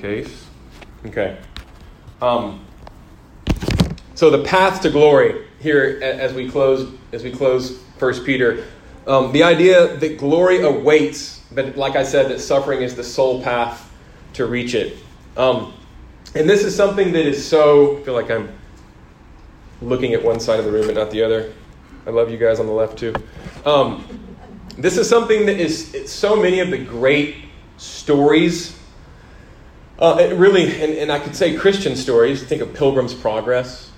case. Okay. Um, so the path to glory here, as we close, as we close First Peter, um, the idea that glory awaits, but like I said, that suffering is the sole path to reach it. Um, and this is something that is so. I feel like I'm looking at one side of the room and not the other. I love you guys on the left too. Um, this is something that is so many of the great stories uh, really, and, and I could say Christian stories. Think of Pilgrim's Progress,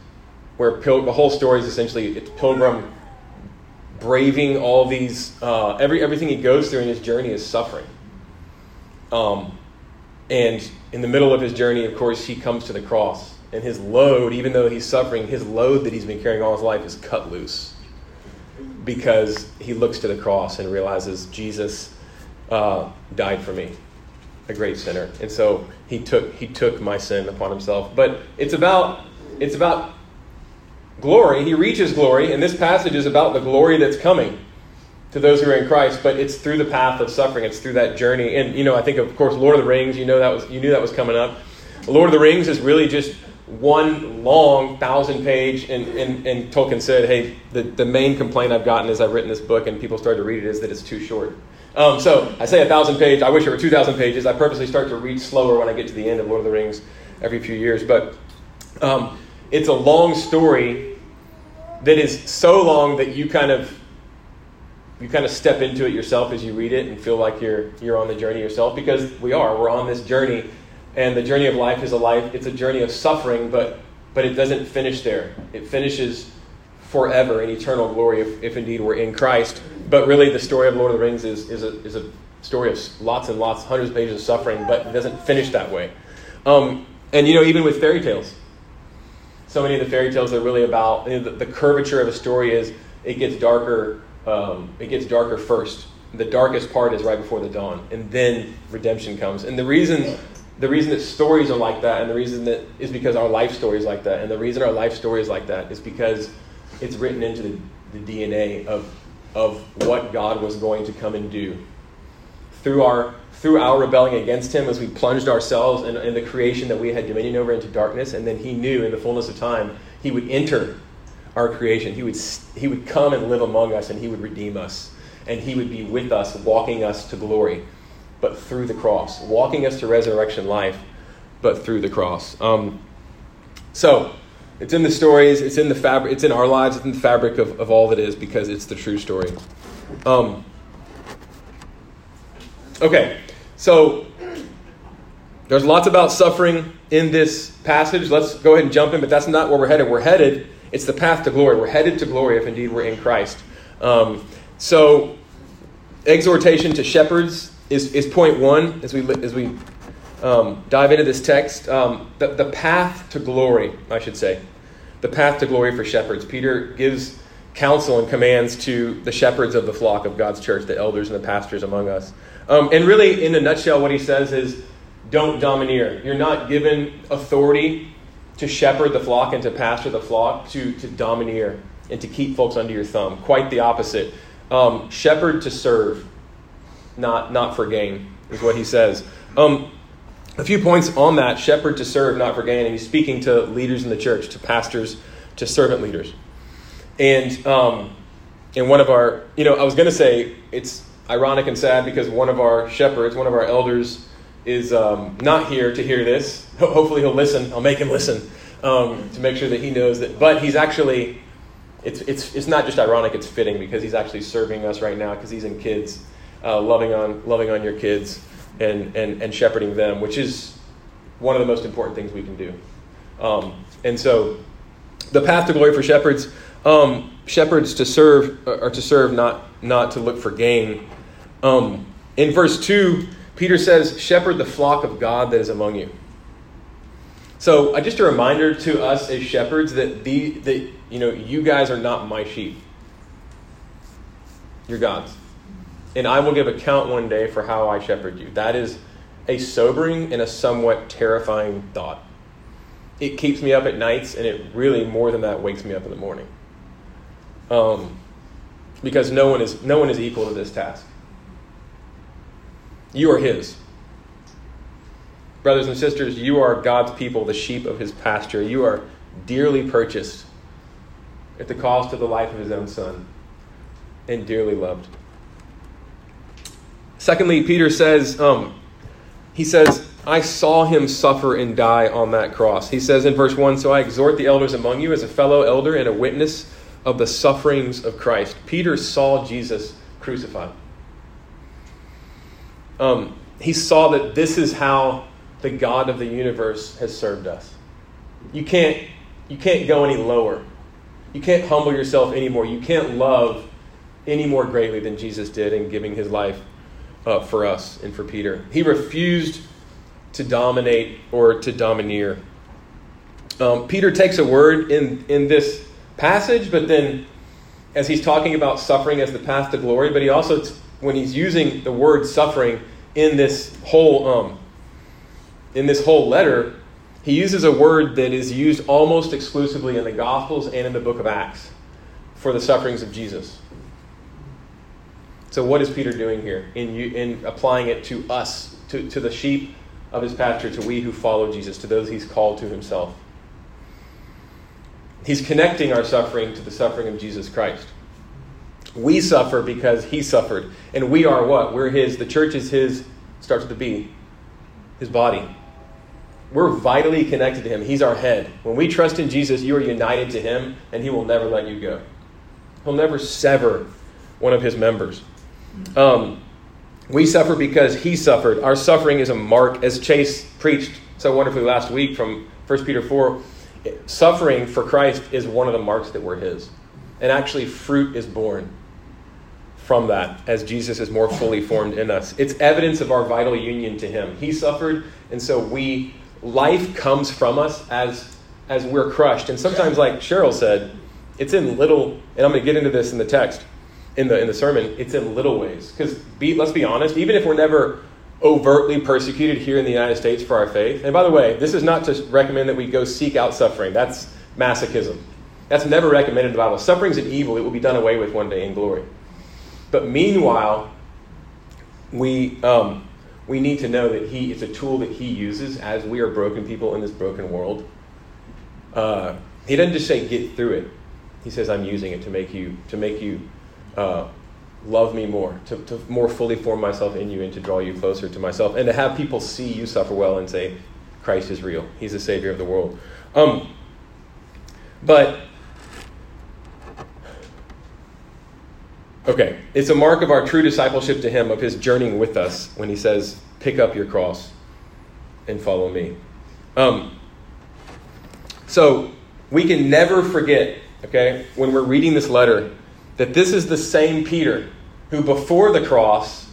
where Pil- the whole story is essentially it's Pilgrim braving all these, uh, every, everything he goes through in his journey is suffering. Um, and in the middle of his journey, of course, he comes to the cross. And his load, even though he's suffering, his load that he's been carrying all his life is cut loose because he looks to the cross and realizes Jesus uh, died for me a great sinner. And so he took he took my sin upon himself. But it's about it's about glory. He reaches glory, and this passage is about the glory that's coming to those who are in Christ, but it's through the path of suffering. It's through that journey. And you know, I think of course Lord of the Rings, you know that was you knew that was coming up. Lord of the Rings is really just one long thousand page and, and, and Tolkien said, hey, the, the main complaint I've gotten as I've written this book and people started to read it is that it's too short. Um, so I say a thousand page. I wish it were two thousand pages. I purposely start to read slower when I get to the end of Lord of the Rings every few years. But um, it's a long story that is so long that you kind of you kind of step into it yourself as you read it and feel like you're you're on the journey yourself because we are. We're on this journey, and the journey of life is a life. It's a journey of suffering, but but it doesn't finish there. It finishes forever in eternal glory if, if indeed we're in Christ. But really, the story of Lord of the Rings is, is, a, is a story of lots and lots, hundreds of pages of suffering, but it doesn't finish that way. Um, and, you know, even with fairy tales, so many of the fairy tales are really about you know, the, the, curvature of a story is it gets darker. Um, it gets darker first. The darkest part is right before the dawn, and then redemption comes. And the reason the reason that stories are like that, and the reason that is because our life story is like that, and the reason our life story is like that is because it's written into the, the DNA of of what God was going to come and do. Through our, through our rebelling against Him, as we plunged ourselves in, in the creation that we had dominion over into darkness, and then He knew in the fullness of time He would enter our creation. He would, he would come and live among us, and He would redeem us. And He would be with us, walking us to glory, but through the cross, walking us to resurrection life, but through the cross. Um, so, it's in the stories, it's in the fabric, it's in our lives, it's in the fabric of, of all that is because it's the true story. Um, okay, so there's lots about suffering in this passage. Let's go ahead and jump in, but that's not where we're headed. We're headed, it's the path to glory. We're headed to glory if indeed we're in Christ. Um, so, exhortation to shepherds is, is point one as we, as we um, dive into this text. Um, the, the path to glory, I should say. The path to glory for shepherds. Peter gives counsel and commands to the shepherds of the flock of God's church, the elders and the pastors among us. Um, and really, in a nutshell, what he says is don't domineer. You're not given authority to shepherd the flock and to pastor the flock, to, to domineer and to keep folks under your thumb. Quite the opposite. Um, shepherd to serve, not, not for gain, is what he says. Um, a few points on that shepherd to serve, not for gain. And he's speaking to leaders in the church, to pastors, to servant leaders. And um, in one of our, you know, I was going to say it's ironic and sad because one of our shepherds, one of our elders, is um, not here to hear this. Hopefully he'll listen. I'll make him listen um, to make sure that he knows that. But he's actually, it's, it's, it's not just ironic, it's fitting because he's actually serving us right now because he's in kids, uh, loving, on, loving on your kids and, and, and shepherding them, which is one of the most important things we can do. Um, and so, the path to glory for shepherds, um, shepherds to serve uh, to serve, not not to look for gain. Um, in verse two, Peter says, "Shepherd the flock of God that is among you." So, uh, just a reminder to us as shepherds that the that you know you guys are not my sheep. You're God's and I will give account one day for how I shepherd you. That is a sobering and a somewhat terrifying thought. It keeps me up at nights, and it really, more than that, wakes me up in the morning. Um, because no one is no one is equal to this task. You are His. brothers and sisters, you are God's people, the sheep of his pasture. You are dearly purchased at the cost of the life of his own son and dearly loved. Secondly, Peter says, um, he says, I saw him suffer and die on that cross. He says in verse 1 So I exhort the elders among you as a fellow elder and a witness of the sufferings of Christ. Peter saw Jesus crucified. Um, he saw that this is how the God of the universe has served us. You can't, you can't go any lower. You can't humble yourself anymore. You can't love any more greatly than Jesus did in giving his life uh, for us and for Peter. He refused to dominate or to domineer. Um, Peter takes a word in, in this passage, but then as he's talking about suffering as the path to glory, but he also, when he's using the word suffering in this whole um, in this whole letter, he uses a word that is used almost exclusively in the Gospels and in the book of Acts for the sufferings of Jesus. So, what is Peter doing here in, in applying it to us, to, to the sheep of his pasture, to we who follow Jesus, to those he's called to himself? He's connecting our suffering to the suffering of Jesus Christ. We suffer because he suffered. And we are what? We're his. The church is his, starts with the B, his body. We're vitally connected to him. He's our head. When we trust in Jesus, you are united to him, and he will never let you go. He'll never sever one of his members. Um, we suffer because he suffered. Our suffering is a mark, as Chase preached so wonderfully last week from 1 Peter 4. Suffering for Christ is one of the marks that we're his. And actually, fruit is born from that as Jesus is more fully formed in us. It's evidence of our vital union to him. He suffered, and so we, life comes from us as, as we're crushed. And sometimes, like Cheryl said, it's in little, and I'm going to get into this in the text in the in the sermon, it's in little ways. Because be, let's be honest, even if we're never overtly persecuted here in the United States for our faith, and by the way, this is not to recommend that we go seek out suffering. That's masochism. That's never recommended in the Bible. Suffering is an evil; it will be done away with one day in glory. But meanwhile, we um, we need to know that he it's a tool that he uses as we are broken people in this broken world. Uh, he doesn't just say get through it. He says I'm using it to make you to make you uh, love me more, to, to more fully form myself in you and to draw you closer to myself, and to have people see you suffer well and say, Christ is real. He's the Savior of the world. Um, but, okay, it's a mark of our true discipleship to Him, of His journeying with us, when He says, Pick up your cross and follow me. Um, so, we can never forget, okay, when we're reading this letter, that this is the same Peter who, before the cross,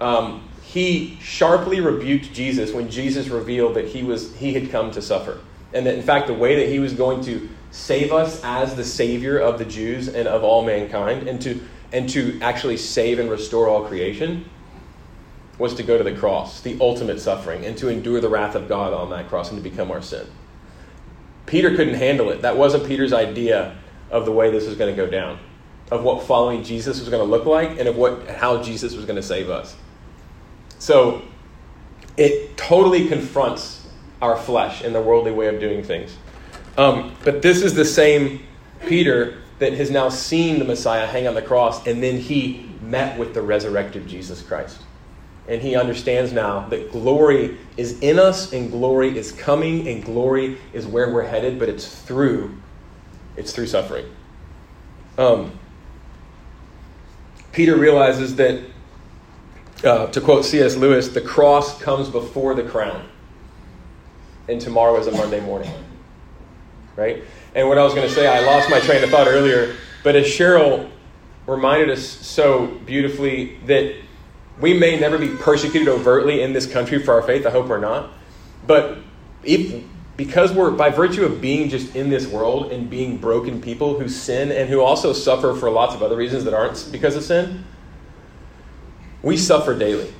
um, he sharply rebuked Jesus when Jesus revealed that he, was, he had come to suffer. And that, in fact, the way that he was going to save us as the Savior of the Jews and of all mankind, and to, and to actually save and restore all creation, was to go to the cross, the ultimate suffering, and to endure the wrath of God on that cross and to become our sin. Peter couldn't handle it. That wasn't Peter's idea of the way this was going to go down of what following Jesus was going to look like and of what how Jesus was going to save us. So it totally confronts our flesh and the worldly way of doing things. Um, but this is the same Peter that has now seen the Messiah hang on the cross, and then he met with the resurrected Jesus Christ. And he understands now that glory is in us, and glory is coming, and glory is where we're headed, but it's through, it's through suffering. Um, Peter realizes that, uh, to quote C.S. Lewis, the cross comes before the crown. And tomorrow is a Monday morning. Right? And what I was going to say, I lost my train of thought earlier, but as Cheryl reminded us so beautifully that we may never be persecuted overtly in this country for our faith, I hope we're not. But if because we're by virtue of being just in this world and being broken people who sin and who also suffer for lots of other reasons that aren't because of sin we suffer daily.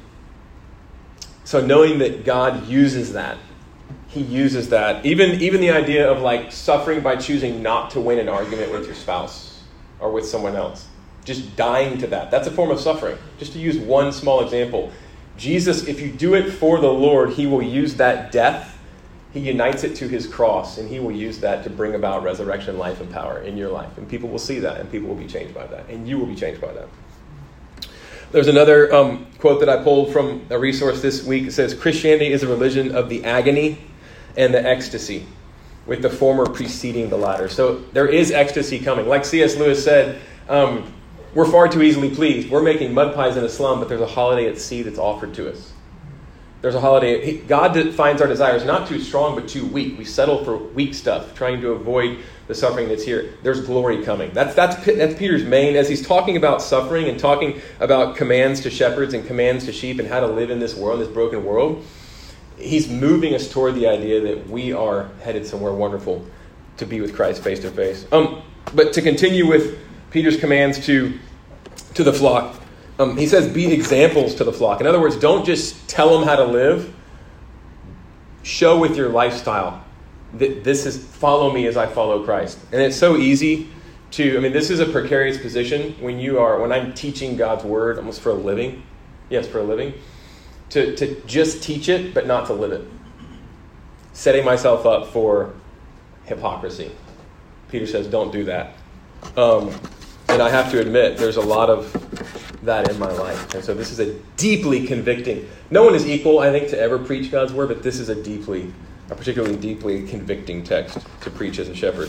So knowing that god uses that he uses that. Even even the idea of like suffering by choosing not to win an argument with your spouse or with someone else. Just dying to that. That's a form of suffering. Just to use one small example. Jesus, if you do it for the Lord, he will use that death, he unites it to his cross, and he will use that to bring about resurrection, life, and power in your life. And people will see that, and people will be changed by that, and you will be changed by that. There's another um, quote that I pulled from a resource this week. It says Christianity is a religion of the agony and the ecstasy, with the former preceding the latter. So there is ecstasy coming. Like C.S. Lewis said, um, we're far too easily pleased. We're making mud pies in a slum, but there's a holiday at sea that's offered to us. There's a holiday. God finds our desires not too strong, but too weak. We settle for weak stuff, trying to avoid the suffering that's here. There's glory coming. That's, that's, that's Peter's main, as he's talking about suffering and talking about commands to shepherds and commands to sheep and how to live in this world, this broken world. He's moving us toward the idea that we are headed somewhere wonderful to be with Christ face to face. Um, but to continue with Peter's commands to, to the flock, um, he says, be examples to the flock. In other words, don't just tell them how to live, show with your lifestyle that this is follow me as I follow Christ. And it's so easy to, I mean, this is a precarious position when you are, when I'm teaching God's word almost for a living. Yes, for a living. To, to just teach it, but not to live it. Setting myself up for hypocrisy. Peter says, don't do that. Um, and I have to admit, there's a lot of that in my life. And so this is a deeply convicting. No one is equal, I think, to ever preach God's word, but this is a deeply, a particularly deeply convicting text to preach as a shepherd.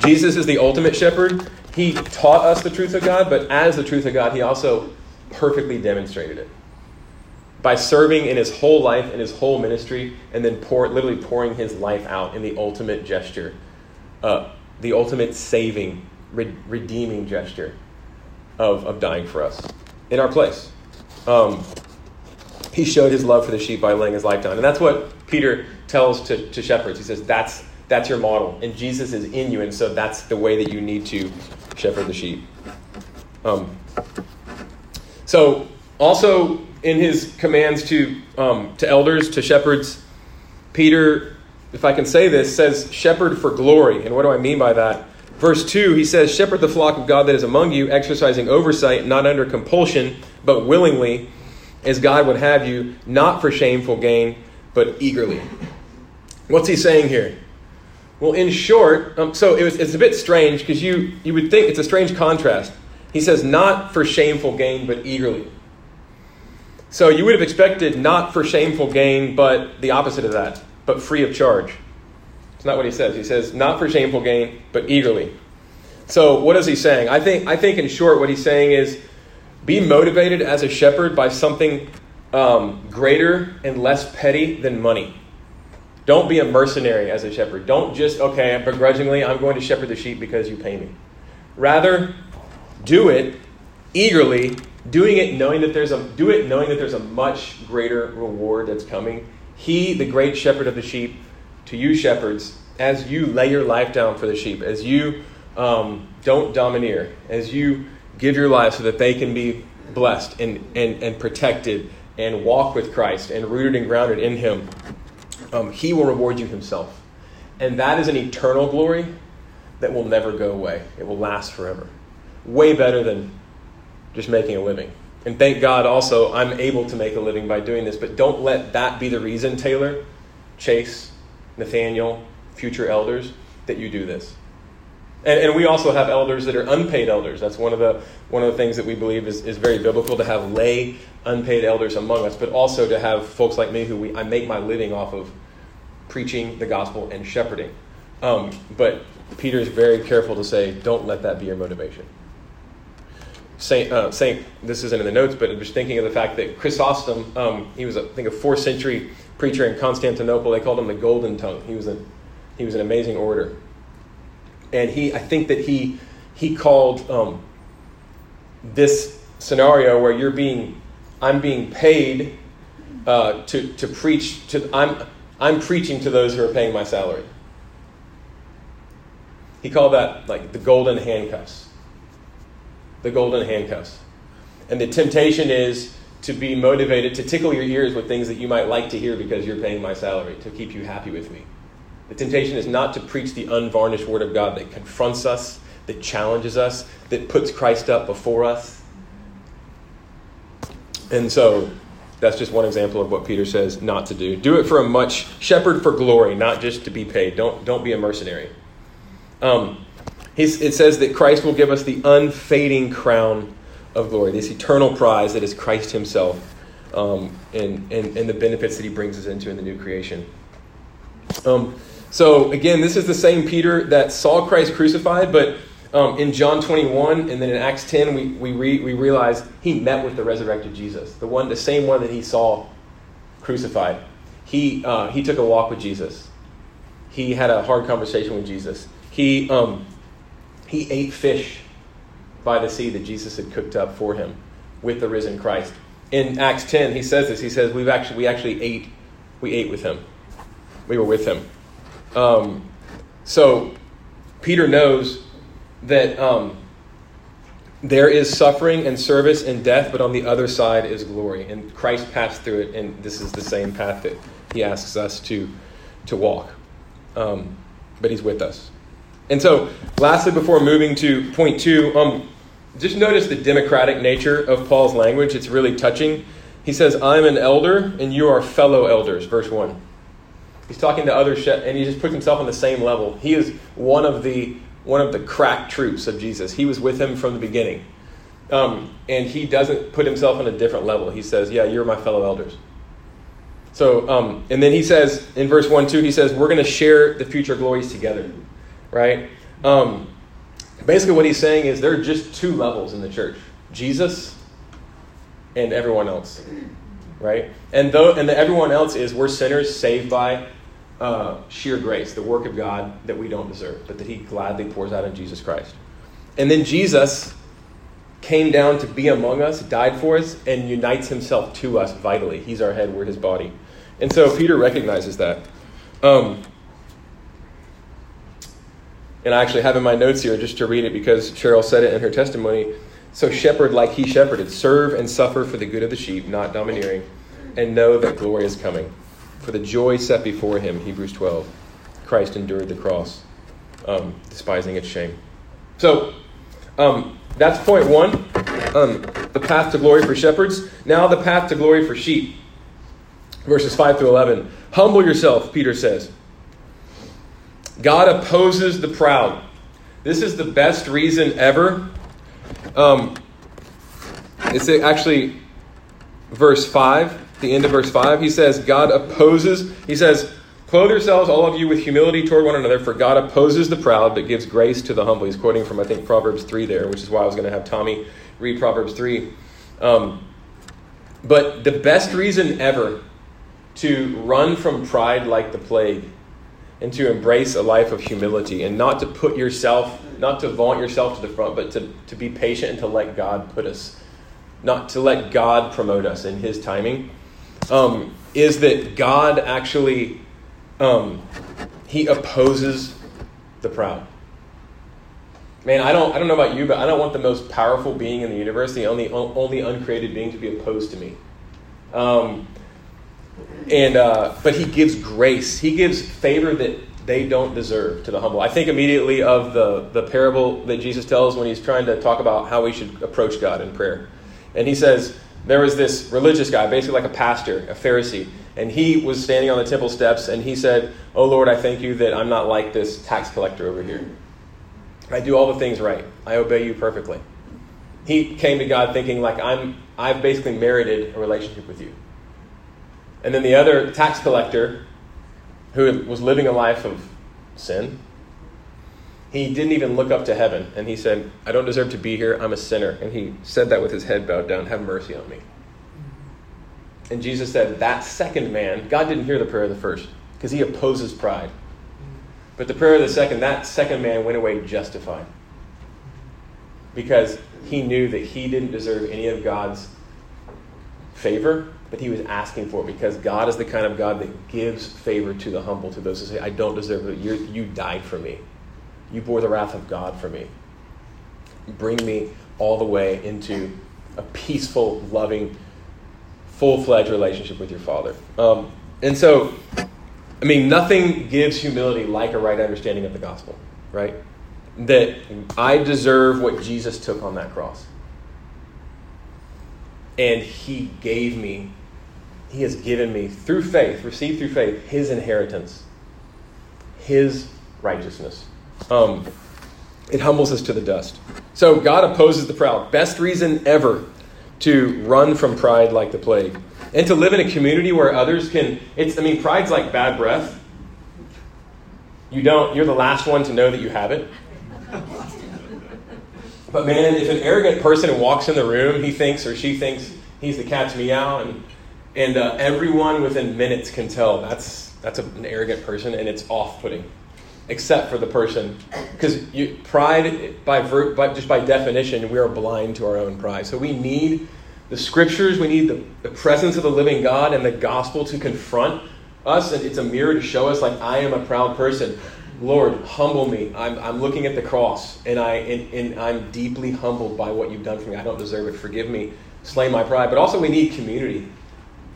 Jesus is the ultimate shepherd. He taught us the truth of God, but as the truth of God, he also perfectly demonstrated it by serving in his whole life in his whole ministry and then pour, literally pouring his life out in the ultimate gesture uh, the ultimate saving re- redeeming gesture of, of dying for us in our place. Um, he showed his love for the sheep by laying his life down. And that's what Peter tells to, to shepherds. He says, that's, that's your model. And Jesus is in you, and so that's the way that you need to shepherd the sheep. Um, so, also in his commands to, um, to elders, to shepherds, Peter, if I can say this, says, shepherd for glory. And what do I mean by that? Verse 2, he says, Shepherd the flock of God that is among you, exercising oversight, not under compulsion, but willingly, as God would have you, not for shameful gain, but eagerly. What's he saying here? Well, in short, um, so it was, it's a bit strange because you, you would think it's a strange contrast. He says, not for shameful gain, but eagerly. So you would have expected not for shameful gain, but the opposite of that, but free of charge. It's not what he says. He says, not for shameful gain, but eagerly. So what is he saying? I think, I think in short, what he's saying is be motivated as a shepherd by something um, greater and less petty than money. Don't be a mercenary as a shepherd. Don't just, okay, begrudgingly, I'm going to shepherd the sheep because you pay me. Rather, do it eagerly, doing it knowing that there's a do it knowing that there's a much greater reward that's coming. He, the great shepherd of the sheep, to you, shepherds, as you lay your life down for the sheep, as you um, don't domineer, as you give your life so that they can be blessed and, and, and protected and walk with Christ and rooted and grounded in Him, um, He will reward you Himself. And that is an eternal glory that will never go away, it will last forever. Way better than just making a living. And thank God also, I'm able to make a living by doing this, but don't let that be the reason, Taylor, Chase, Nathaniel, future elders, that you do this. And, and, we also have elders that are unpaid elders. That's one of the, one of the things that we believe is, is very biblical to have lay unpaid elders among us, but also to have folks like me who we, I make my living off of preaching the gospel and shepherding. Um, but Peter is very careful to say, don't let that be your motivation. Saint, uh, Saint, this isn't in the notes, but I'm just thinking of the fact that Chrysostom, um, he was, I think, a fourth century preacher in Constantinople. They called him the Golden Tongue. He was a, he was an amazing orator, and he I think that he he called um, this scenario where you're being I'm being paid uh, to to preach to I'm I'm preaching to those who are paying my salary. He called that like the golden handcuffs. The golden handcuffs. And the temptation is to be motivated to tickle your ears with things that you might like to hear because you're paying my salary, to keep you happy with me. The temptation is not to preach the unvarnished word of God that confronts us, that challenges us, that puts Christ up before us. And so that's just one example of what Peter says not to do. Do it for a much shepherd for glory, not just to be paid. Don't don't be a mercenary. Um, it says that Christ will give us the unfading crown of glory, this eternal prize that is Christ Himself, um, and, and and the benefits that He brings us into in the new creation. Um, so again, this is the same Peter that saw Christ crucified, but um, in John 21 and then in Acts 10, we, we, re, we realize he met with the resurrected Jesus, the one, the same one that he saw crucified. He, uh, he took a walk with Jesus. He had a hard conversation with Jesus. He, um, he ate fish by the sea that Jesus had cooked up for him with the risen Christ. In Acts 10, he says this. He says, We've actually, we actually ate, we ate with him. We were with him. Um, so Peter knows that um, there is suffering and service and death, but on the other side is glory. And Christ passed through it, and this is the same path that he asks us to, to walk. Um, but he's with us. And so, lastly, before moving to point two, um, just notice the democratic nature of Paul's language. It's really touching. He says, I'm an elder, and you are fellow elders, verse 1. He's talking to other, and he just puts himself on the same level. He is one of the one of the crack troops of Jesus. He was with him from the beginning. Um, and he doesn't put himself on a different level. He says, Yeah, you're my fellow elders. So, um, and then he says in verse 1 2, he says, We're going to share the future glories together, right? Um, basically, what he's saying is there are just two levels in the church Jesus and everyone else, right? And, though, and the everyone else is we're sinners saved by uh, sheer grace, the work of God that we don't deserve, but that He gladly pours out in Jesus Christ. And then Jesus came down to be among us, died for us, and unites Himself to us vitally. He's our head, we're His body. And so Peter recognizes that. Um, and I actually have in my notes here just to read it because Cheryl said it in her testimony. So shepherd like he shepherded, serve and suffer for the good of the sheep, not domineering, and know that glory is coming. For the joy set before him, Hebrews 12, Christ endured the cross, um, despising its shame. So, um, that's point one um, the path to glory for shepherds. Now, the path to glory for sheep. Verses 5 through 11. Humble yourself, Peter says. God opposes the proud. This is the best reason ever. Um, it's actually verse 5 the end of verse 5, he says, God opposes, he says, Clothe yourselves, all of you, with humility toward one another, for God opposes the proud, but gives grace to the humble. He's quoting from, I think, Proverbs 3 there, which is why I was going to have Tommy read Proverbs 3. Um, but the best reason ever to run from pride like the plague and to embrace a life of humility and not to put yourself, not to vaunt yourself to the front, but to, to be patient and to let God put us, not to let God promote us in His timing um, is that God actually um, he opposes the proud. Man, I don't, I don't know about you, but I don't want the most powerful being in the universe, the only, only uncreated being, to be opposed to me. Um, and uh, but he gives grace. He gives favor that they don't deserve to the humble. I think immediately of the, the parable that Jesus tells when he's trying to talk about how we should approach God in prayer. And he says, there was this religious guy, basically like a pastor, a Pharisee, and he was standing on the temple steps and he said, Oh Lord, I thank you that I'm not like this tax collector over here. I do all the things right. I obey you perfectly. He came to God thinking like I'm I've basically merited a relationship with you. And then the other tax collector who was living a life of sin, he didn't even look up to heaven and he said, I don't deserve to be here. I'm a sinner. And he said that with his head bowed down. Have mercy on me. And Jesus said, That second man, God didn't hear the prayer of the first because he opposes pride. But the prayer of the second, that second man went away justified because he knew that he didn't deserve any of God's favor, but he was asking for it because God is the kind of God that gives favor to the humble, to those who say, I don't deserve it. you you died for me. You bore the wrath of God for me. Bring me all the way into a peaceful, loving, full fledged relationship with your Father. Um, and so, I mean, nothing gives humility like a right understanding of the gospel, right? That I deserve what Jesus took on that cross. and he gave me, he has given me through faith, received through faith, his inheritance, his righteousness. Um, it humbles us to the dust. So God opposes the proud. Best reason ever to run from pride like the plague. And to live in a community where others can it's I mean pride's like bad breath. You don't you're the last one to know that you have it. But man, if an arrogant person walks in the room, he thinks or she thinks he's the cat's meow, and and uh, everyone within minutes can tell that's that's a, an arrogant person, and it's off-putting, except for the person, because pride by, ver, by just by definition, we are blind to our own pride. So we need the scriptures, we need the, the presence of the living God and the gospel to confront us, and it's a mirror to show us like I am a proud person. Lord, humble me. I'm, I'm looking at the cross, and, I, and, and I'm deeply humbled by what you've done for me. I don't deserve it. Forgive me. Slay my pride. But also, we need community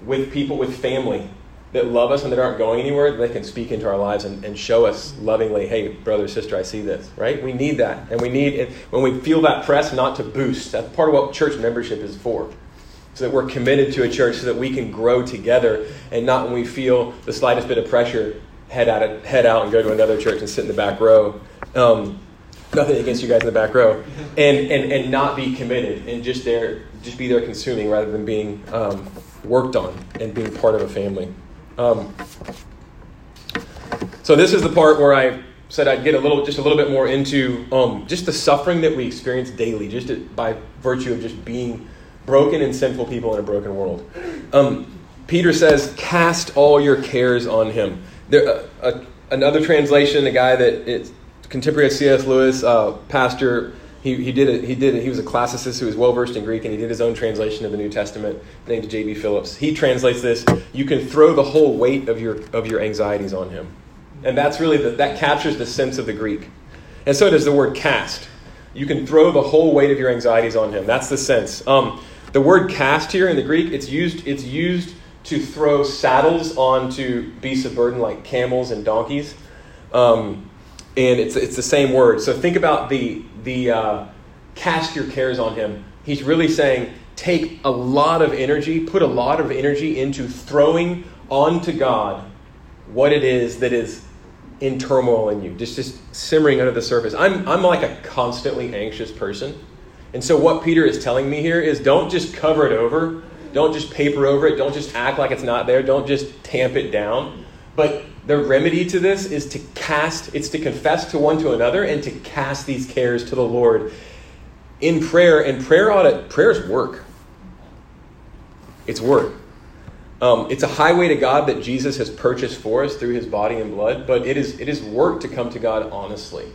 with people, with family that love us and that aren't going anywhere, that can speak into our lives and, and show us lovingly, hey, brother, sister, I see this, right? We need that. And we need, and when we feel that press, not to boost. That's part of what church membership is for. So that we're committed to a church so that we can grow together and not when we feel the slightest bit of pressure head out, head out and go to another church and sit in the back row. Um, nothing against you guys in the back row, and, and, and not be committed and just there, just be there consuming rather than being um, worked on and being part of a family. Um, so this is the part where I said I'd get a little, just a little bit more into um, just the suffering that we experience daily, just to, by virtue of just being broken and sinful people in a broken world. Um, Peter says, "Cast all your cares on Him." There, uh, uh, another translation, a guy that it's contemporary C.S. Lewis, uh, pastor. He, he did it. He did it. He was a classicist who was well versed in Greek, and he did his own translation of the New Testament, named J.B. Phillips. He translates this: "You can throw the whole weight of your of your anxieties on him," and that's really the, that captures the sense of the Greek. And so does the word "cast." You can throw the whole weight of your anxieties on him. That's the sense. Um, the word "cast" here in the Greek, it's used. It's used to throw saddles onto beasts of burden like camels and donkeys. Um, and it's, it's the same word. So think about the, the uh, cast your cares on him. He's really saying take a lot of energy, put a lot of energy into throwing onto God what it is that is in turmoil in you, just, just simmering under the surface. I'm, I'm like a constantly anxious person. And so, what Peter is telling me here is don't just cover it over don't just paper over it. Don't just act like it's not there. Don't just tamp it down. But the remedy to this is to cast, it's to confess to one to another and to cast these cares to the Lord in prayer. And prayer ought to, prayer's work. It's work. Um, it's a highway to God that Jesus has purchased for us through his body and blood, but it is, it is work to come to God honestly.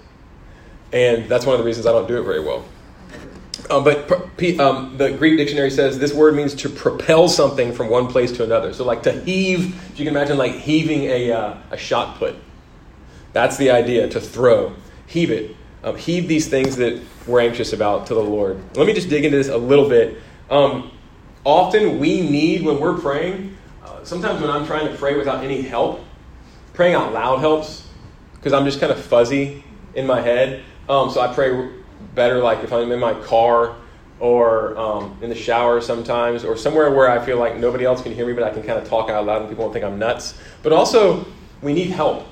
And that's one of the reasons I don't do it very well. Um, but um, the Greek dictionary says this word means to propel something from one place to another. So, like to heave, if you can imagine like heaving a, uh, a shot put. That's the idea, to throw. Heave it. Um, heave these things that we're anxious about to the Lord. Let me just dig into this a little bit. Um, often we need, when we're praying, uh, sometimes when I'm trying to pray without any help, praying out loud helps because I'm just kind of fuzzy in my head. Um, so I pray better like if I'm in my car or um, in the shower sometimes, or somewhere where I feel like nobody else can hear me, but I can kind of talk out loud and people won't think I'm nuts. But also, we need help.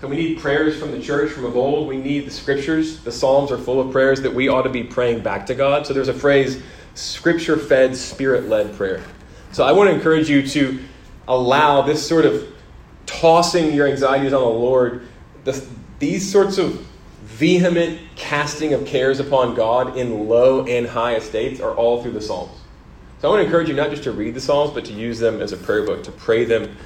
So we need prayers from the church from of old. We need the scriptures. The Psalms are full of prayers that we ought to be praying back to God. So there's a phrase, scripture fed, spirit led prayer. So I want to encourage you to allow this sort of tossing your anxieties on the Lord, the, these sorts of vehement casting of cares upon God in low and high estates are all through the Psalms. So I want to encourage you not just to read the Psalms, but to use them as a prayer book, to pray them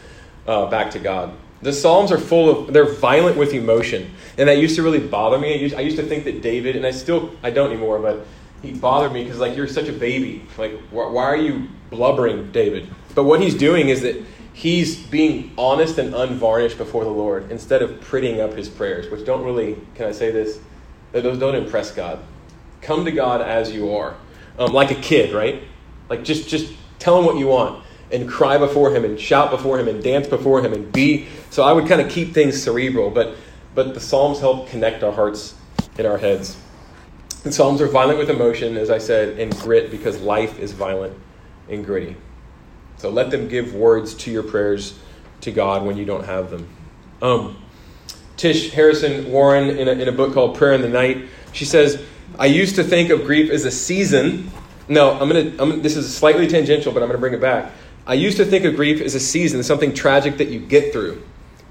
uh, back to God. The Psalms are full of, they're violent with emotion. And that used to really bother me. I used, I used to think that David, and I still, I don't anymore, but he bothered me because, like, you're such a baby. Like, wh- why are you blubbering, David? But what he's doing is that he's being honest and unvarnished before the Lord instead of prettying up his prayers, which don't really, can I say this? Those don't impress God. Come to God as you are, um, like a kid, right? Like just just tell him what you want and cry before him and shout before him and dance before him and be. So I would kind of keep things cerebral, but but the Psalms help connect our hearts and our heads. The Psalms are violent with emotion, as I said, and grit because life is violent and gritty. So let them give words to your prayers to God when you don't have them. Um, Tish Harrison Warren, in a, in a book called Prayer in the Night, she says, I used to think of grief as a season. No, I'm gonna, I'm, this is slightly tangential, but I'm going to bring it back. I used to think of grief as a season, something tragic that you get through.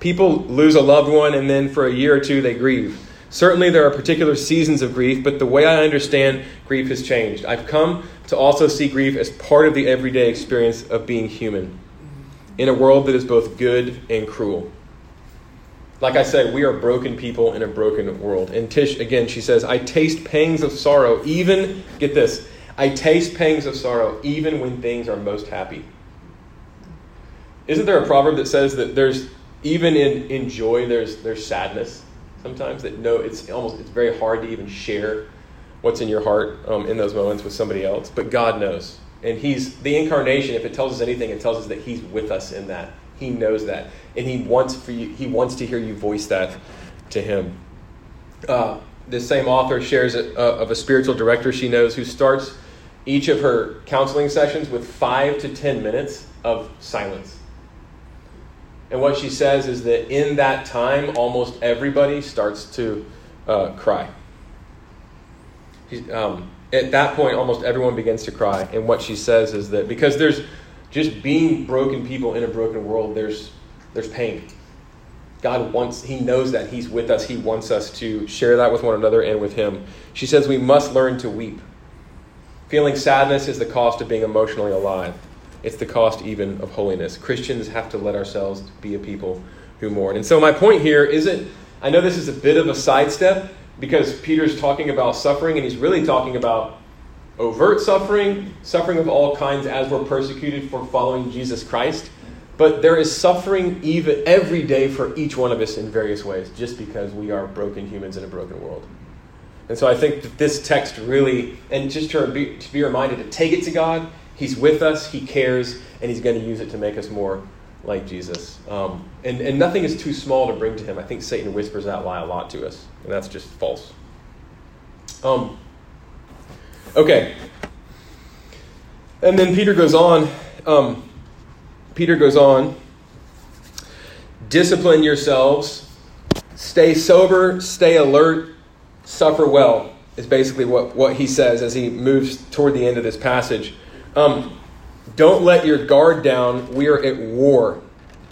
People lose a loved one and then for a year or two they grieve. Certainly, there are particular seasons of grief, but the way I understand grief has changed. I've come to also see grief as part of the everyday experience of being human in a world that is both good and cruel. Like I say, we are broken people in a broken world. And Tish, again, she says, I taste pangs of sorrow, even, get this, I taste pangs of sorrow even when things are most happy. Isn't there a proverb that says that there's, even in, in joy, there's, there's sadness? sometimes that no, it's almost it's very hard to even share what's in your heart um, in those moments with somebody else. But God knows, and He's the incarnation. If it tells us anything, it tells us that He's with us in that. He knows that, and He wants for you. He wants to hear you voice that to Him. Uh, this same author shares a, uh, of a spiritual director she knows who starts each of her counseling sessions with five to ten minutes of silence and what she says is that in that time, almost everybody starts to uh, cry. Um, at that point, almost everyone begins to cry. And what she says is that because there's just being broken people in a broken world, there's, there's pain. God wants, He knows that He's with us. He wants us to share that with one another and with Him. She says we must learn to weep. Feeling sadness is the cost of being emotionally alive. It's the cost even of holiness. Christians have to let ourselves be a people who mourn. And so, my point here isn't, I know this is a bit of a sidestep because Peter's talking about suffering and he's really talking about overt suffering, suffering of all kinds as we're persecuted for following Jesus Christ. But there is suffering even every day for each one of us in various ways, just because we are broken humans in a broken world. And so I think that this text really, and just to be, to be reminded to take it to God He's with us, He cares, and He's going to use it to make us more like Jesus. Um, and, and nothing is too small to bring to Him. I think Satan whispers that lie a lot to us, and that's just false. Um, okay. And then Peter goes on. Um, Peter goes on. Discipline yourselves. Stay sober. Stay alert. Suffer well, is basically what, what he says as he moves toward the end of this passage. Um, don't let your guard down. We are at war,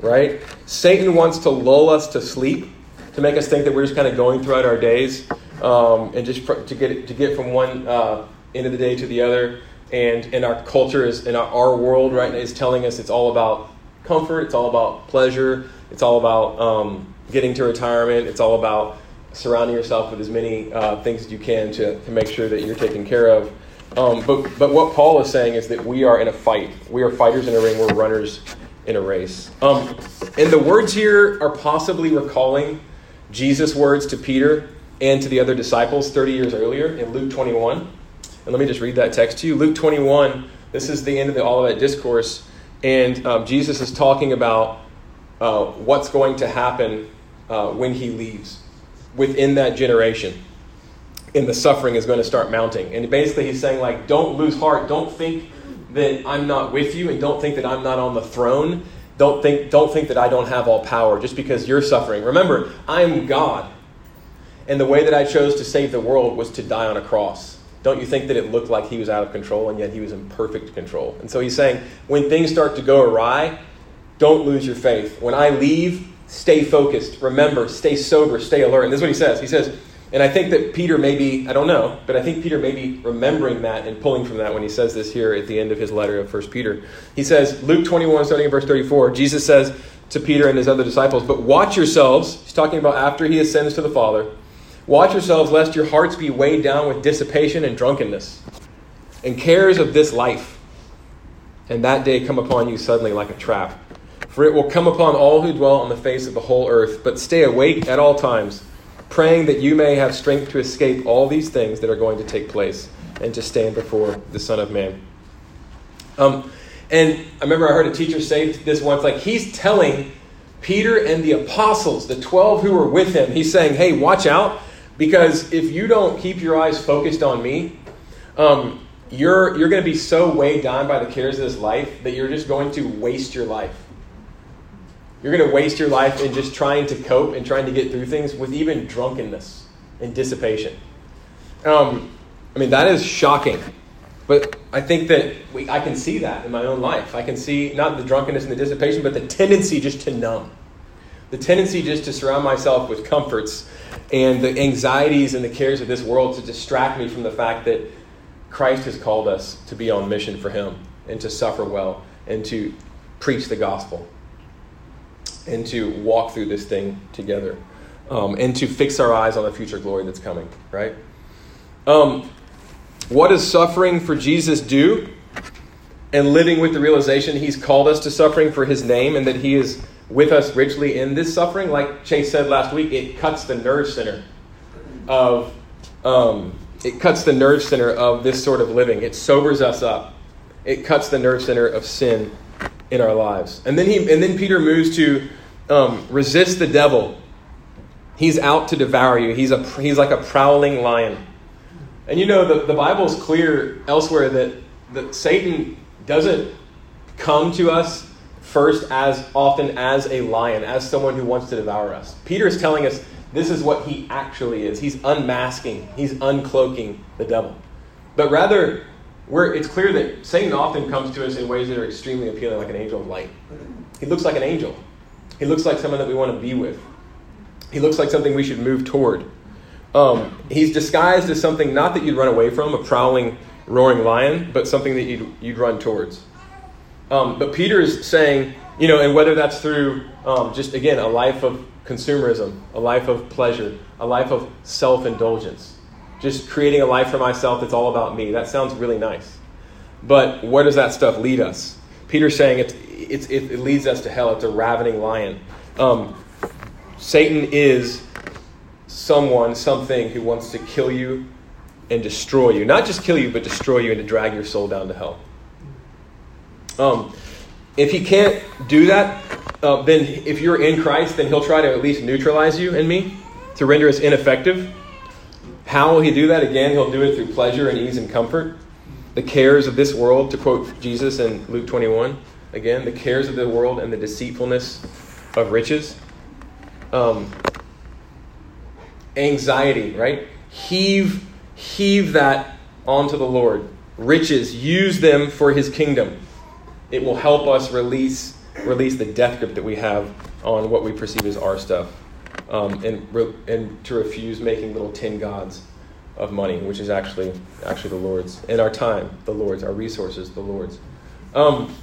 right? Satan wants to lull us to sleep, to make us think that we're just kind of going throughout our days, um, and just to get to get from one uh, end of the day to the other. And and our culture is in our, our world right now is telling us it's all about comfort, it's all about pleasure, it's all about um, getting to retirement, it's all about surrounding yourself with as many uh, things as you can to, to make sure that you're taken care of. Um, but, but what Paul is saying is that we are in a fight. We are fighters in a ring. We're runners in a race. Um, and the words here are possibly recalling Jesus' words to Peter and to the other disciples 30 years earlier in Luke 21. And let me just read that text to you. Luke 21, this is the end of the Olivet Discourse. And um, Jesus is talking about uh, what's going to happen uh, when he leaves within that generation and the suffering is going to start mounting. And basically, he's saying, like, don't lose heart. Don't think that I'm not with you, and don't think that I'm not on the throne. Don't think, don't think that I don't have all power just because you're suffering. Remember, I'm God. And the way that I chose to save the world was to die on a cross. Don't you think that it looked like he was out of control, and yet he was in perfect control? And so he's saying, when things start to go awry, don't lose your faith. When I leave, stay focused. Remember, stay sober, stay alert. And this is what he says. He says, and I think that Peter may be, I don't know, but I think Peter may be remembering that and pulling from that when he says this here at the end of his letter of 1 Peter. He says, Luke 21, starting in verse 34, Jesus says to Peter and his other disciples, But watch yourselves, he's talking about after he ascends to the Father, watch yourselves lest your hearts be weighed down with dissipation and drunkenness and cares of this life, and that day come upon you suddenly like a trap. For it will come upon all who dwell on the face of the whole earth, but stay awake at all times praying that you may have strength to escape all these things that are going to take place and to stand before the Son of Man. Um, and I remember I heard a teacher say this once like, he's telling Peter and the apostles, the 12 who were with him, he's saying, hey, watch out, because if you don't keep your eyes focused on me, um, you're, you're going to be so weighed down by the cares of this life that you're just going to waste your life. You're going to waste your life in just trying to cope and trying to get through things with even drunkenness and dissipation. Um, I mean, that is shocking. But I think that we, I can see that in my own life. I can see not the drunkenness and the dissipation, but the tendency just to numb. The tendency just to surround myself with comforts and the anxieties and the cares of this world to distract me from the fact that Christ has called us to be on mission for Him and to suffer well and to preach the gospel and to walk through this thing together um, and to fix our eyes on the future glory that's coming, right? Um, what does suffering for Jesus do? And living with the realization He's called us to suffering for His name and that He is with us richly in this suffering, like Chase said last week, it cuts the nerve center of um, it cuts the nerve center of this sort of living. It sobers us up. It cuts the nerve center of sin in our lives. And then he and then Peter moves to um, resist the devil. He's out to devour you. He's a he's like a prowling lion. And you know the, the Bible is clear elsewhere that, that Satan doesn't come to us first as often as a lion, as someone who wants to devour us. Peter is telling us this is what he actually is. He's unmasking, he's uncloaking the devil. But rather, it's clear that Satan often comes to us in ways that are extremely appealing, like an angel of light. He looks like an angel, he looks like someone that we want to be with, he looks like something we should move toward. Um, he's disguised as something not that you'd run away from, a prowling, roaring lion, but something that you'd, you'd run towards. Um, but Peter is saying, you know, and whether that's through um, just, again, a life of consumerism, a life of pleasure, a life of self indulgence, just creating a life for myself that's all about me. That sounds really nice. But where does that stuff lead us? Peter's saying it's, it's, it, leads us to hell. It's a ravening lion. Um, Satan is someone, something who wants to kill you and destroy you. Not just kill you, but destroy you and to drag your soul down to hell. Um, if he can't do that, uh, then if you're in Christ, then he'll try to at least neutralize you and me to render us ineffective. How will he do that? Again, he'll do it through pleasure and ease and comfort. The cares of this world, to quote Jesus in Luke 21, again, the cares of the world and the deceitfulness of riches. Um, anxiety, right? Heave, heave that onto the Lord. Riches, use them for his kingdom it will help us release release the death grip that we have on what we perceive as our stuff, um, and re- and to refuse making little tin gods of money, which is actually actually the Lord's, and our time, the Lord's, our resources, the Lord's. Um,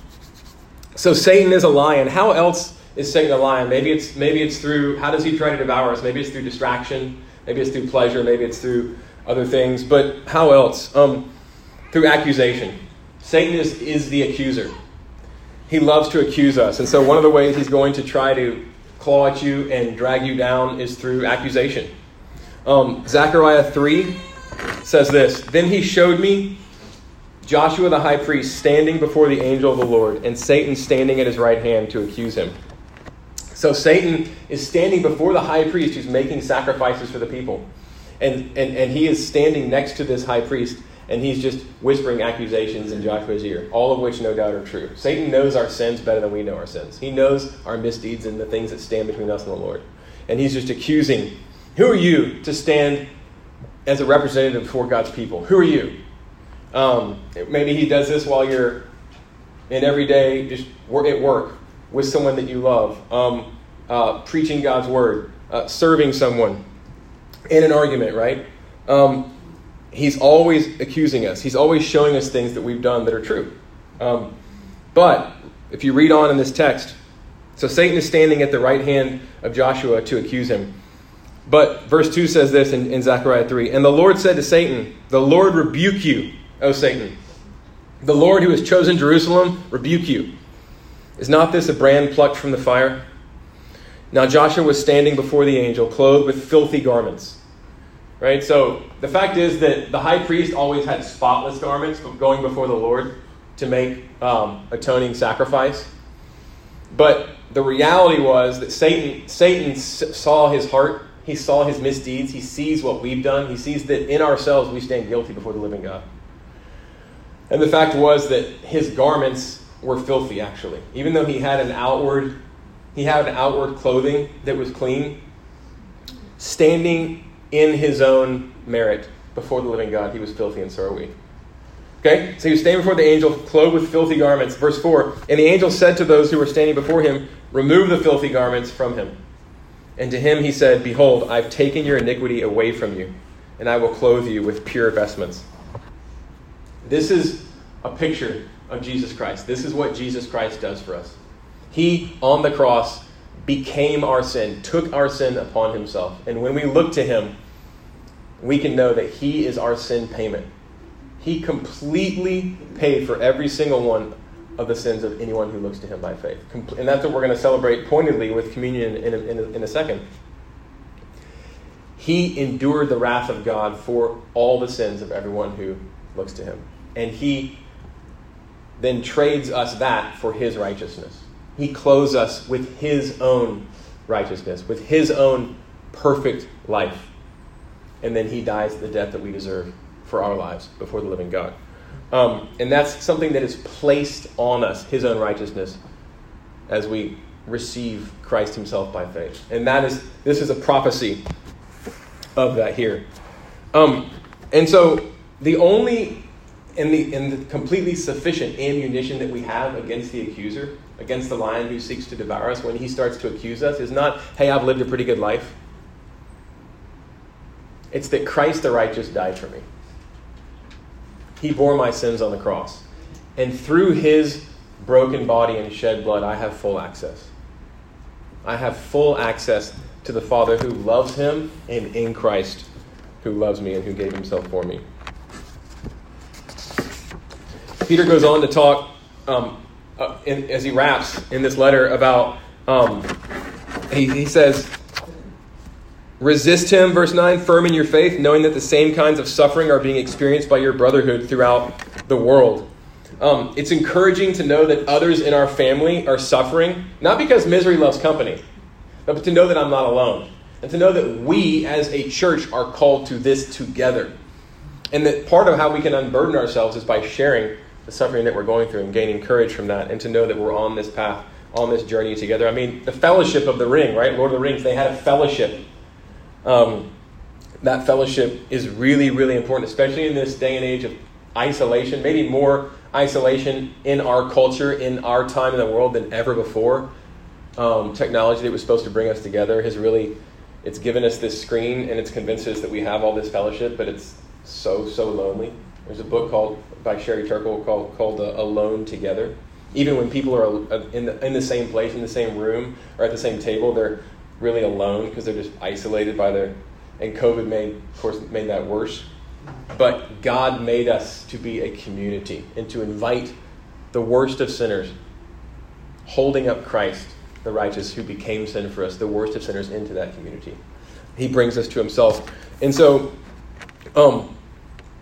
so Satan is a lion. How else is Satan a lion? Maybe it's maybe it's through how does he try to devour us? Maybe it's through distraction. Maybe it's through pleasure. Maybe it's through other things. But how else? Um, through accusation. Satan is, is the accuser he loves to accuse us. And so, one of the ways he's going to try to claw at you and drag you down is through accusation. Um, Zechariah 3 says this Then he showed me Joshua the high priest standing before the angel of the Lord, and Satan standing at his right hand to accuse him. So, Satan is standing before the high priest who's making sacrifices for the people. And, and, and he is standing next to this high priest and he's just whispering accusations in Joshua's ear, all of which no doubt are true. Satan knows our sins better than we know our sins. He knows our misdeeds and the things that stand between us and the Lord. And he's just accusing, who are you to stand as a representative for God's people? Who are you? Um, maybe he does this while you're in every day, just at work with someone that you love, um, uh, preaching God's word, uh, serving someone in an argument, right? Um, he's always accusing us. He's always showing us things that we've done that are true. Um, but if you read on in this text, so Satan is standing at the right hand of Joshua to accuse him. But verse 2 says this in, in Zechariah 3 And the Lord said to Satan, The Lord rebuke you, O Satan. The Lord who has chosen Jerusalem rebuke you. Is not this a brand plucked from the fire? Now Joshua was standing before the angel, clothed with filthy garments. Right? So the fact is that the high priest always had spotless garments going before the Lord to make um, atoning sacrifice. But the reality was that Satan, Satan saw his heart. He saw his misdeeds. He sees what we've done. He sees that in ourselves we stand guilty before the living God. And the fact was that his garments were filthy, actually. Even though he had an outward, he had an outward clothing that was clean, standing in his own merit before the living God, he was filthy, and so are we. Okay? So he was standing before the angel, clothed with filthy garments. Verse 4 And the angel said to those who were standing before him, Remove the filthy garments from him. And to him he said, Behold, I've taken your iniquity away from you, and I will clothe you with pure vestments. This is a picture of Jesus Christ. This is what Jesus Christ does for us. He, on the cross, became our sin, took our sin upon himself. And when we look to him, we can know that he is our sin payment. He completely paid for every single one of the sins of anyone who looks to him by faith. And that's what we're going to celebrate pointedly with communion in a, in a, in a second. He endured the wrath of God for all the sins of everyone who looks to him. And he then trades us that for his righteousness. He clothes us with his own righteousness, with his own perfect life. And then he dies the death that we deserve for our lives before the living God. Um, and that's something that is placed on us, his own righteousness, as we receive Christ himself by faith. And that is, this is a prophecy of that here. Um, and so the only and the, and the completely sufficient ammunition that we have against the accuser, against the lion who seeks to devour us when he starts to accuse us, is not, hey, I've lived a pretty good life. It's that Christ the righteous died for me. He bore my sins on the cross. And through his broken body and shed blood, I have full access. I have full access to the Father who loves him and in Christ who loves me and who gave himself for me. Peter goes on to talk um, uh, in, as he wraps in this letter about, um, he, he says, Resist him, verse 9, firm in your faith, knowing that the same kinds of suffering are being experienced by your brotherhood throughout the world. Um, it's encouraging to know that others in our family are suffering, not because misery loves company, but to know that I'm not alone. And to know that we as a church are called to this together. And that part of how we can unburden ourselves is by sharing the suffering that we're going through and gaining courage from that, and to know that we're on this path, on this journey together. I mean, the fellowship of the ring, right? Lord of the Rings, they had a fellowship um, that fellowship is really, really important, especially in this day and age of isolation, maybe more isolation in our culture, in our time in the world than ever before. Um, technology that was supposed to bring us together has really, it's given us this screen and it's convinced us that we have all this fellowship, but it's so, so lonely. There's a book called by Sherry Turkle called, called uh, Alone Together. Even when people are uh, in the, in the same place, in the same room, or at the same table, they're really alone because they're just isolated by their and covid made of course made that worse. But god made us to be a community and to invite the worst of sinners holding up christ the righteous who became sin for us the worst of sinners into that community. He brings us to himself. And so um,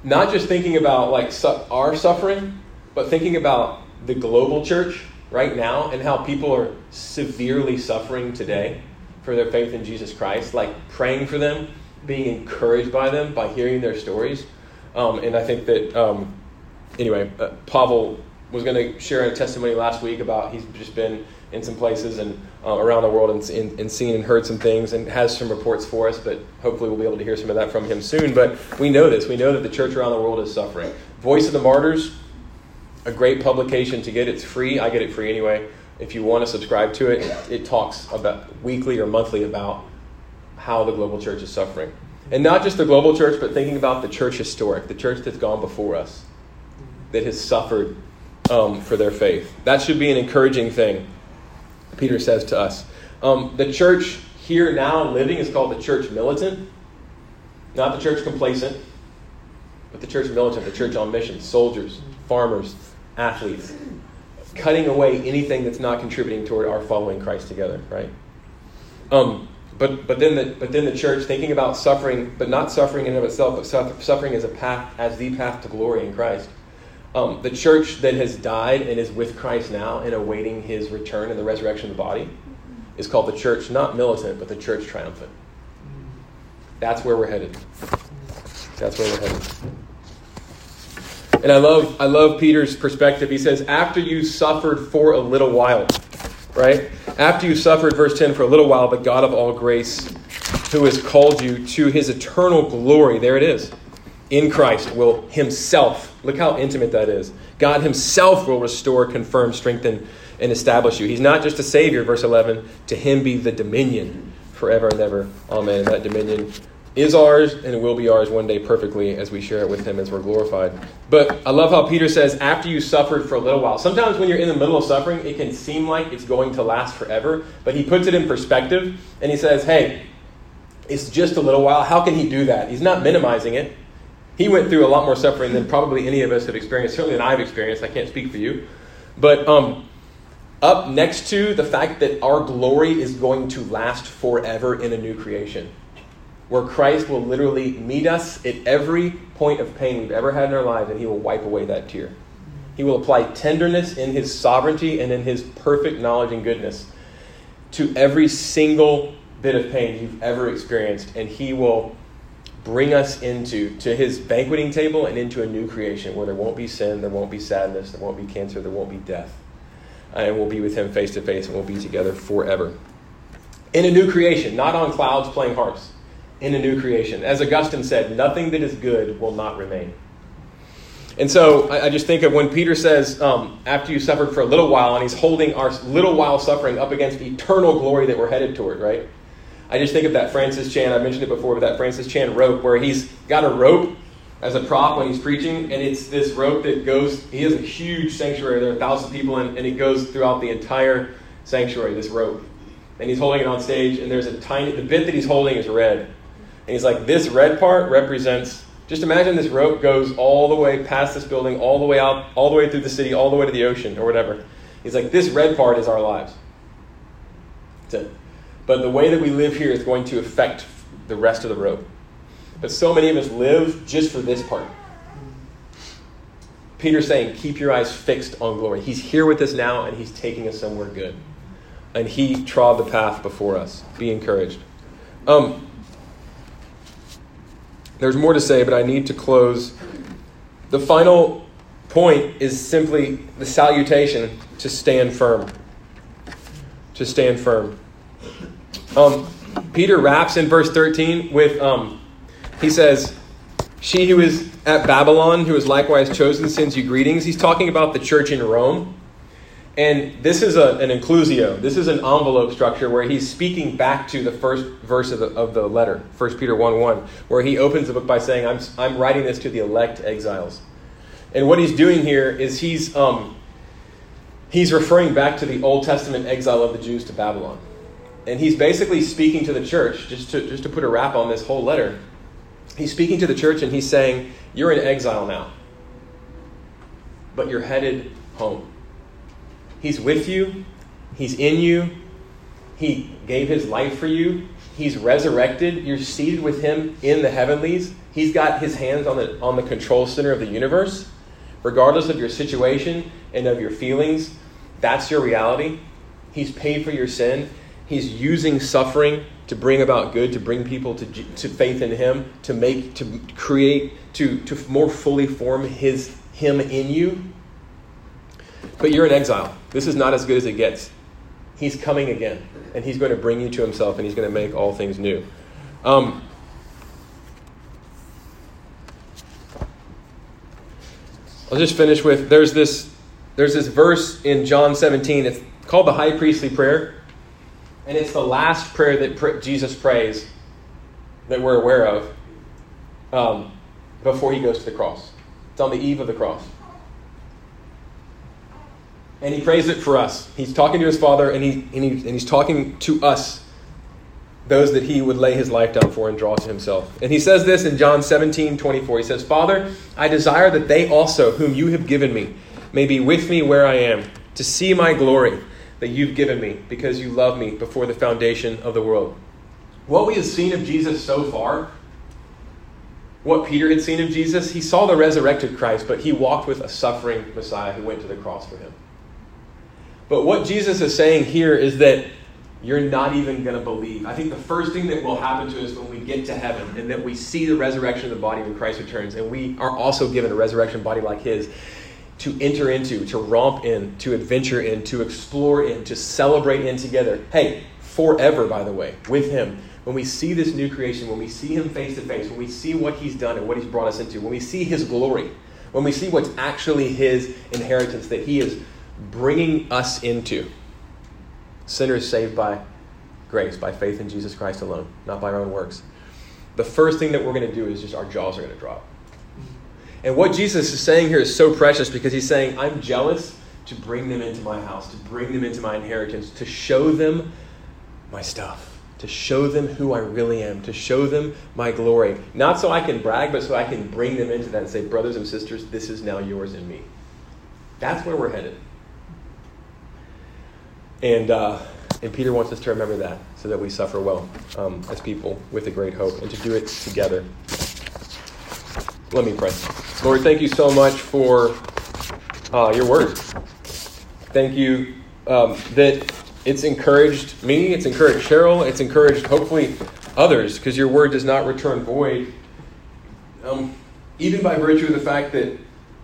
not just thinking about like su- our suffering but thinking about the global church right now and how people are severely suffering today for their faith in Jesus Christ, like praying for them, being encouraged by them by hearing their stories. Um, and I think that, um, anyway, uh, Pavel was going to share a testimony last week about he's just been in some places and uh, around the world and, and, and, seen and heard some things and has some reports for us, but hopefully we'll be able to hear some of that from him soon. But we know this. We know that the church around the world is suffering. Voice of the Martyrs, a great publication to get. It's free. I get it free anyway if you want to subscribe to it, it talks about weekly or monthly about how the global church is suffering. And not just the global church, but thinking about the church historic, the church that's gone before us, that has suffered um, for their faith. That should be an encouraging thing, Peter says to us. Um, the church here now living is called the church militant, not the church complacent, but the church militant, the church on mission, soldiers, farmers, athletes, cutting away anything that's not contributing toward our following Christ together, right? Um, but but then the but then the church thinking about suffering, but not suffering in and of itself, but suffering as a path as the path to glory in Christ. Um, the church that has died and is with Christ now and awaiting His return and the resurrection of the body is called the church not militant, but the church triumphant. That's where we're headed. That's where we're headed. And I love, I love Peter's perspective. He says, after you suffered for a little while, right? After you suffered, verse 10, for a little while, the God of all grace, who has called you to his eternal glory, there it is, in Christ, will himself, look how intimate that is. God himself will restore, confirm, strengthen, and establish you. He's not just a Savior, verse 11, to him be the dominion forever and ever. Amen. That dominion is ours and it will be ours one day perfectly as we share it with him as we're glorified. But I love how Peter says, after you suffered for a little while. Sometimes when you're in the middle of suffering, it can seem like it's going to last forever, but he puts it in perspective and he says, hey, it's just a little while. How can he do that? He's not minimizing it. He went through a lot more suffering than probably any of us have experienced, certainly than I've experienced. I can't speak for you. But um, up next to the fact that our glory is going to last forever in a new creation where Christ will literally meet us at every point of pain we've ever had in our lives, and He will wipe away that tear. He will apply tenderness in His sovereignty and in His perfect knowledge and goodness to every single bit of pain you've ever experienced, and He will bring us into to His banqueting table and into a new creation where there won't be sin, there won't be sadness, there won't be cancer, there won't be death, and we'll be with Him face to face, and we'll be together forever. In a new creation, not on clouds playing harps in a new creation. As Augustine said, nothing that is good will not remain. And so I, I just think of when Peter says, um, after you suffered for a little while, and he's holding our little while suffering up against eternal glory that we're headed toward, right? I just think of that Francis Chan, I mentioned it before, but that Francis Chan rope where he's got a rope as a prop when he's preaching, and it's this rope that goes, he has a huge sanctuary, there are a thousand people, in, and it goes throughout the entire sanctuary, this rope. And he's holding it on stage, and there's a tiny, the bit that he's holding is red. And he's like, this red part represents, just imagine this rope goes all the way past this building, all the way out, all the way through the city, all the way to the ocean or whatever. He's like, this red part is our lives. That's it. But the way that we live here is going to affect the rest of the rope. But so many of us live just for this part. Peter's saying, keep your eyes fixed on glory. He's here with us now, and he's taking us somewhere good. And he trod the path before us. Be encouraged. Um, there's more to say, but I need to close. The final point is simply the salutation to stand firm. To stand firm. Um, Peter wraps in verse 13 with, um, he says, She who is at Babylon, who is likewise chosen, sends you greetings. He's talking about the church in Rome. And this is a, an inclusio. This is an envelope structure where he's speaking back to the first verse of the, of the letter, 1 Peter 1 1, where he opens the book by saying, I'm, I'm writing this to the elect exiles. And what he's doing here is he's, um, he's referring back to the Old Testament exile of the Jews to Babylon. And he's basically speaking to the church, just to, just to put a wrap on this whole letter. He's speaking to the church and he's saying, You're in exile now, but you're headed home. He's with you, He's in you, He gave His life for you, He's resurrected, you're seated with Him in the heavenlies. He's got His hands on the, on the control center of the universe. Regardless of your situation and of your feelings, that's your reality. He's paid for your sin. He's using suffering to bring about good, to bring people to, to faith in Him, to make, to create, to, to more fully form His Him in you. But you're in exile. This is not as good as it gets. He's coming again, and He's going to bring you to Himself, and He's going to make all things new. Um, I'll just finish with there's this there's this verse in John 17. It's called the high priestly prayer, and it's the last prayer that Jesus prays that we're aware of um, before he goes to the cross. It's on the eve of the cross and he prays it for us. He's talking to his Father, and, he, and, he, and he's talking to us, those that he would lay his life down for and draw to himself. And he says this in John 17 24. He says, Father, I desire that they also, whom you have given me, may be with me where I am, to see my glory that you've given me, because you love me before the foundation of the world. What we have seen of Jesus so far, what Peter had seen of Jesus, he saw the resurrected Christ, but he walked with a suffering Messiah who went to the cross for him. But what Jesus is saying here is that you're not even going to believe. I think the first thing that will happen to us when we get to heaven and that we see the resurrection of the body when Christ returns, and we are also given a resurrection body like his to enter into, to romp in, to adventure in, to explore in, to celebrate in together. Hey, forever, by the way, with him. When we see this new creation, when we see him face to face, when we see what he's done and what he's brought us into, when we see his glory, when we see what's actually his inheritance that he is bringing us into sinners saved by grace, by faith in Jesus Christ alone, not by our own works. The first thing that we're going to do is just our jaws are going to drop. And what Jesus is saying here is so precious because he's saying, I'm jealous to bring them into my house, to bring them into my inheritance, to show them my stuff, to show them who I really am, to show them my glory. Not so I can brag, but so I can bring them into that and say, brothers and sisters, this is now yours in me. That's where we're headed. And, uh, and Peter wants us to remember that so that we suffer well um, as people with a great hope and to do it together. Let me pray. Lord, thank you so much for uh, your word. Thank you um, that it's encouraged me, it's encouraged Cheryl, it's encouraged hopefully others because your word does not return void. Um, even by virtue of the fact that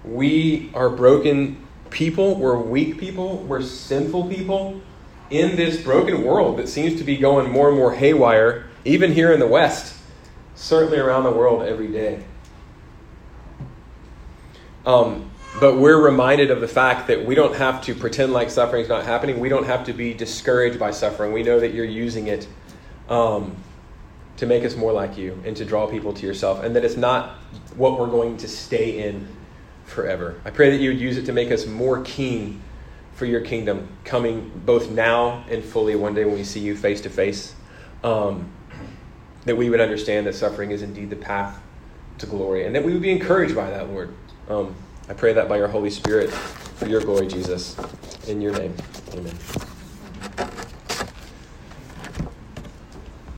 we are broken people, we're weak people, we're sinful people in this broken world that seems to be going more and more haywire, even here in the West, certainly around the world every day. Um, but we're reminded of the fact that we don't have to pretend like suffering is not happening. We don't have to be discouraged by suffering. We know that you're using it um, to make us more like you and to draw people to yourself, and that it's not what we're going to stay in forever. I pray that you would use it to make us more keen for your kingdom coming both now and fully one day when we see you face to face. Um, that we would understand that suffering is indeed the path to glory, and that we would be encouraged by that, Lord. Um, I pray that by your Holy Spirit for your glory, Jesus. In your name, amen.